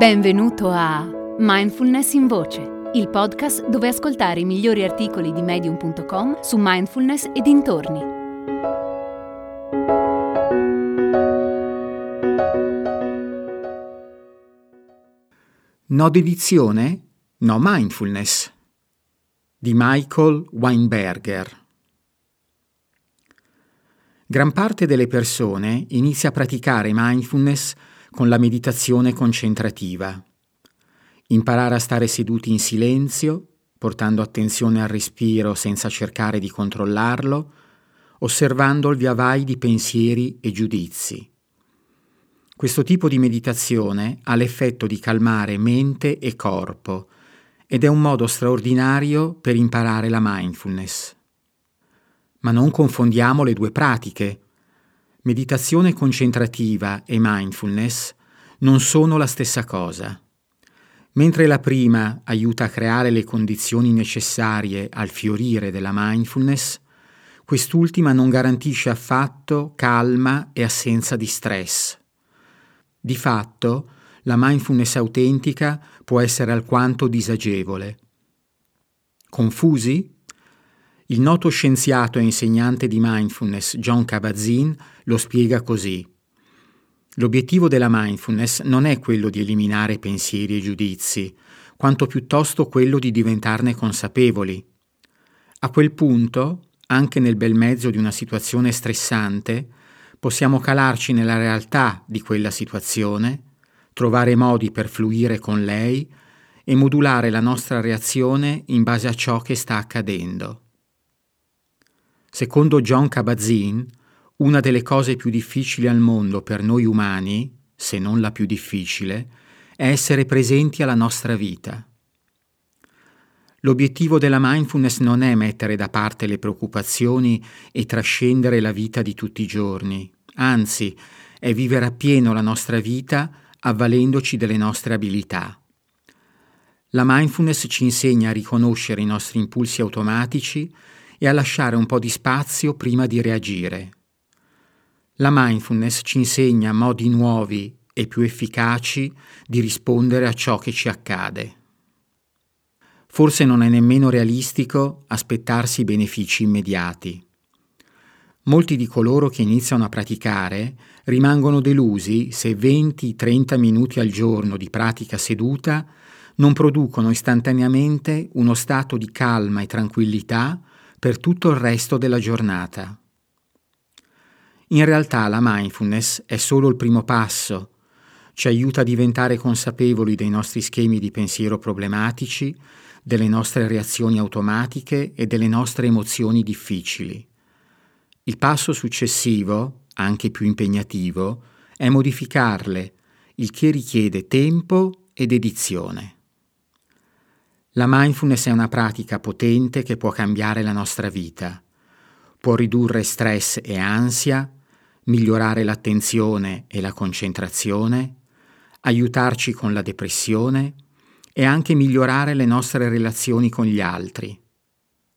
Benvenuto a Mindfulness in Voce, il podcast dove ascoltare i migliori articoli di medium.com su mindfulness e dintorni. No dedizione? No mindfulness di Michael Weinberger. Gran parte delle persone inizia a praticare mindfulness con la meditazione concentrativa. Imparare a stare seduti in silenzio, portando attenzione al respiro senza cercare di controllarlo, osservando il via vai di pensieri e giudizi. Questo tipo di meditazione ha l'effetto di calmare mente e corpo ed è un modo straordinario per imparare la mindfulness. Ma non confondiamo le due pratiche. Meditazione concentrativa e mindfulness non sono la stessa cosa. Mentre la prima aiuta a creare le condizioni necessarie al fiorire della mindfulness, quest'ultima non garantisce affatto calma e assenza di stress. Di fatto, la mindfulness autentica può essere alquanto disagevole. Confusi? Il noto scienziato e insegnante di mindfulness John Kabat-Zinn lo spiega così. L'obiettivo della mindfulness non è quello di eliminare pensieri e giudizi, quanto piuttosto quello di diventarne consapevoli. A quel punto, anche nel bel mezzo di una situazione stressante, possiamo calarci nella realtà di quella situazione, trovare modi per fluire con lei e modulare la nostra reazione in base a ciò che sta accadendo. Secondo John Kabat-Zinn, una delle cose più difficili al mondo per noi umani, se non la più difficile, è essere presenti alla nostra vita. L'obiettivo della mindfulness non è mettere da parte le preoccupazioni e trascendere la vita di tutti i giorni, anzi è vivere appieno la nostra vita avvalendoci delle nostre abilità. La mindfulness ci insegna a riconoscere i nostri impulsi automatici e a lasciare un po' di spazio prima di reagire. La mindfulness ci insegna modi nuovi e più efficaci di rispondere a ciò che ci accade. Forse non è nemmeno realistico aspettarsi benefici immediati. Molti di coloro che iniziano a praticare rimangono delusi se 20-30 minuti al giorno di pratica seduta non producono istantaneamente uno stato di calma e tranquillità per tutto il resto della giornata. In realtà la mindfulness è solo il primo passo, ci aiuta a diventare consapevoli dei nostri schemi di pensiero problematici, delle nostre reazioni automatiche e delle nostre emozioni difficili. Il passo successivo, anche più impegnativo, è modificarle, il che richiede tempo e dedizione. La mindfulness è una pratica potente che può cambiare la nostra vita. Può ridurre stress e ansia, migliorare l'attenzione e la concentrazione, aiutarci con la depressione e anche migliorare le nostre relazioni con gli altri.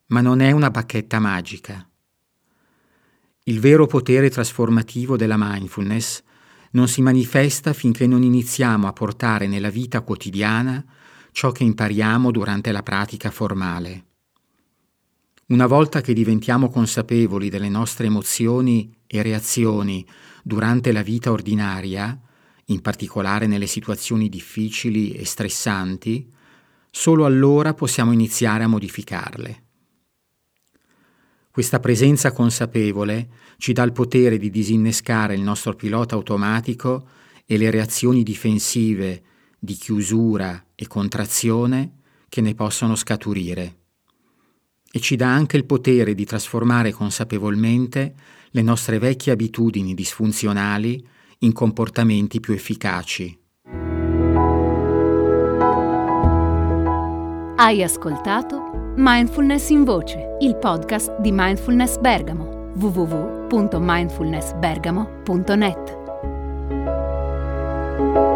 Ma non è una bacchetta magica. Il vero potere trasformativo della mindfulness non si manifesta finché non iniziamo a portare nella vita quotidiana ciò che impariamo durante la pratica formale. Una volta che diventiamo consapevoli delle nostre emozioni e reazioni durante la vita ordinaria, in particolare nelle situazioni difficili e stressanti, solo allora possiamo iniziare a modificarle. Questa presenza consapevole ci dà il potere di disinnescare il nostro pilota automatico e le reazioni difensive di chiusura e contrazione che ne possono scaturire. E ci dà anche il potere di trasformare consapevolmente le nostre vecchie abitudini disfunzionali in comportamenti più efficaci. Hai ascoltato Mindfulness in Voce, il podcast di Mindfulness Bergamo www.mindfulnessbergamo.net